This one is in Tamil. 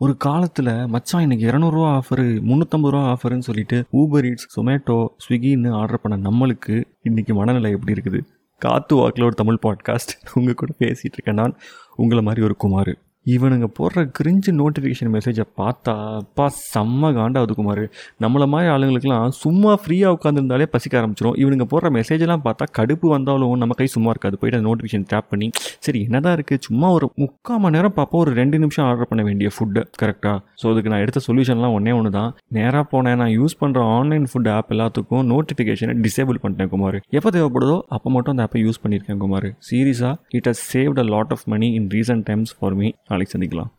ஒரு காலத்தில் மச்சான் இன்னைக்கு இரநூறுவா ஆஃபரு முந்நூற்றம்பது ரூபா ஆஃபருன்னு சொல்லிட்டு ஊபர் ஈட்ஸ் சொமேட்டோ ஸ்விக்கின்னு ஆர்டர் பண்ண நம்மளுக்கு இன்னைக்கு மனநிலை எப்படி இருக்குது? காத்து வாக்கில் ஒரு தமிழ் பாட்காஸ்ட் உங்கள் கூட பேசிகிட்டு இருக்கேன் நான். உங்களை மாதிரி ஒரு குமார். இவனுங்க போடுற கிரிஞ்சு நோட்டிஃபிகேஷன் மெசேஜை பார்த்தா அப்பா செம்ம காண்டாவது குமார். நம்மளை மாதிரி ஆளுங்களுக்குலாம் சும்மா ஃப்ரீயாக உட்காந்துருந்தாலே பசிக்க ஆரம்பிச்சிடும் இவனுங்க போடுற மெசேஜெல்லாம் பார்த்தா கடுப்பு வந்தாலும் நம்ம கை சும்மா இருக்காது. போயிட்டு அந்த நோட்டிஃபிகேஷன் டேப் பண்ணி சரி என்னதான் இருக்குது சும்மா ஒரு முக்கால் மணி நேரம் பார்ப்போம். ஒரு ரெண்டு நிமிஷம் ஆர்டர் பண்ண வேண்டிய ஃபுட்டு கரெக்டாக ஸோ அதுக்கு நான் எடுத்த சொல்யூஷன்லாம் ஒன்றே ஒன்று தான் நேராக போனேன். நான் யூஸ் பண்ணுற ஆன்லைன் ஃபுட் ஆப் எல்லாத்துக்கும் நோட்டிஃபிகேஷனை டிசேபிள் பண்ணிட்டேன் குமார். எப்போ தேவைப்படுதோ அப்போ மட்டும் அந்த ஆப்பை யூஸ் பண்ணியிருக்கேன் குமார். சீரியஸாக it has saved a lot of money in recent times for me நாளைக்கு சந்திக்கலாம்.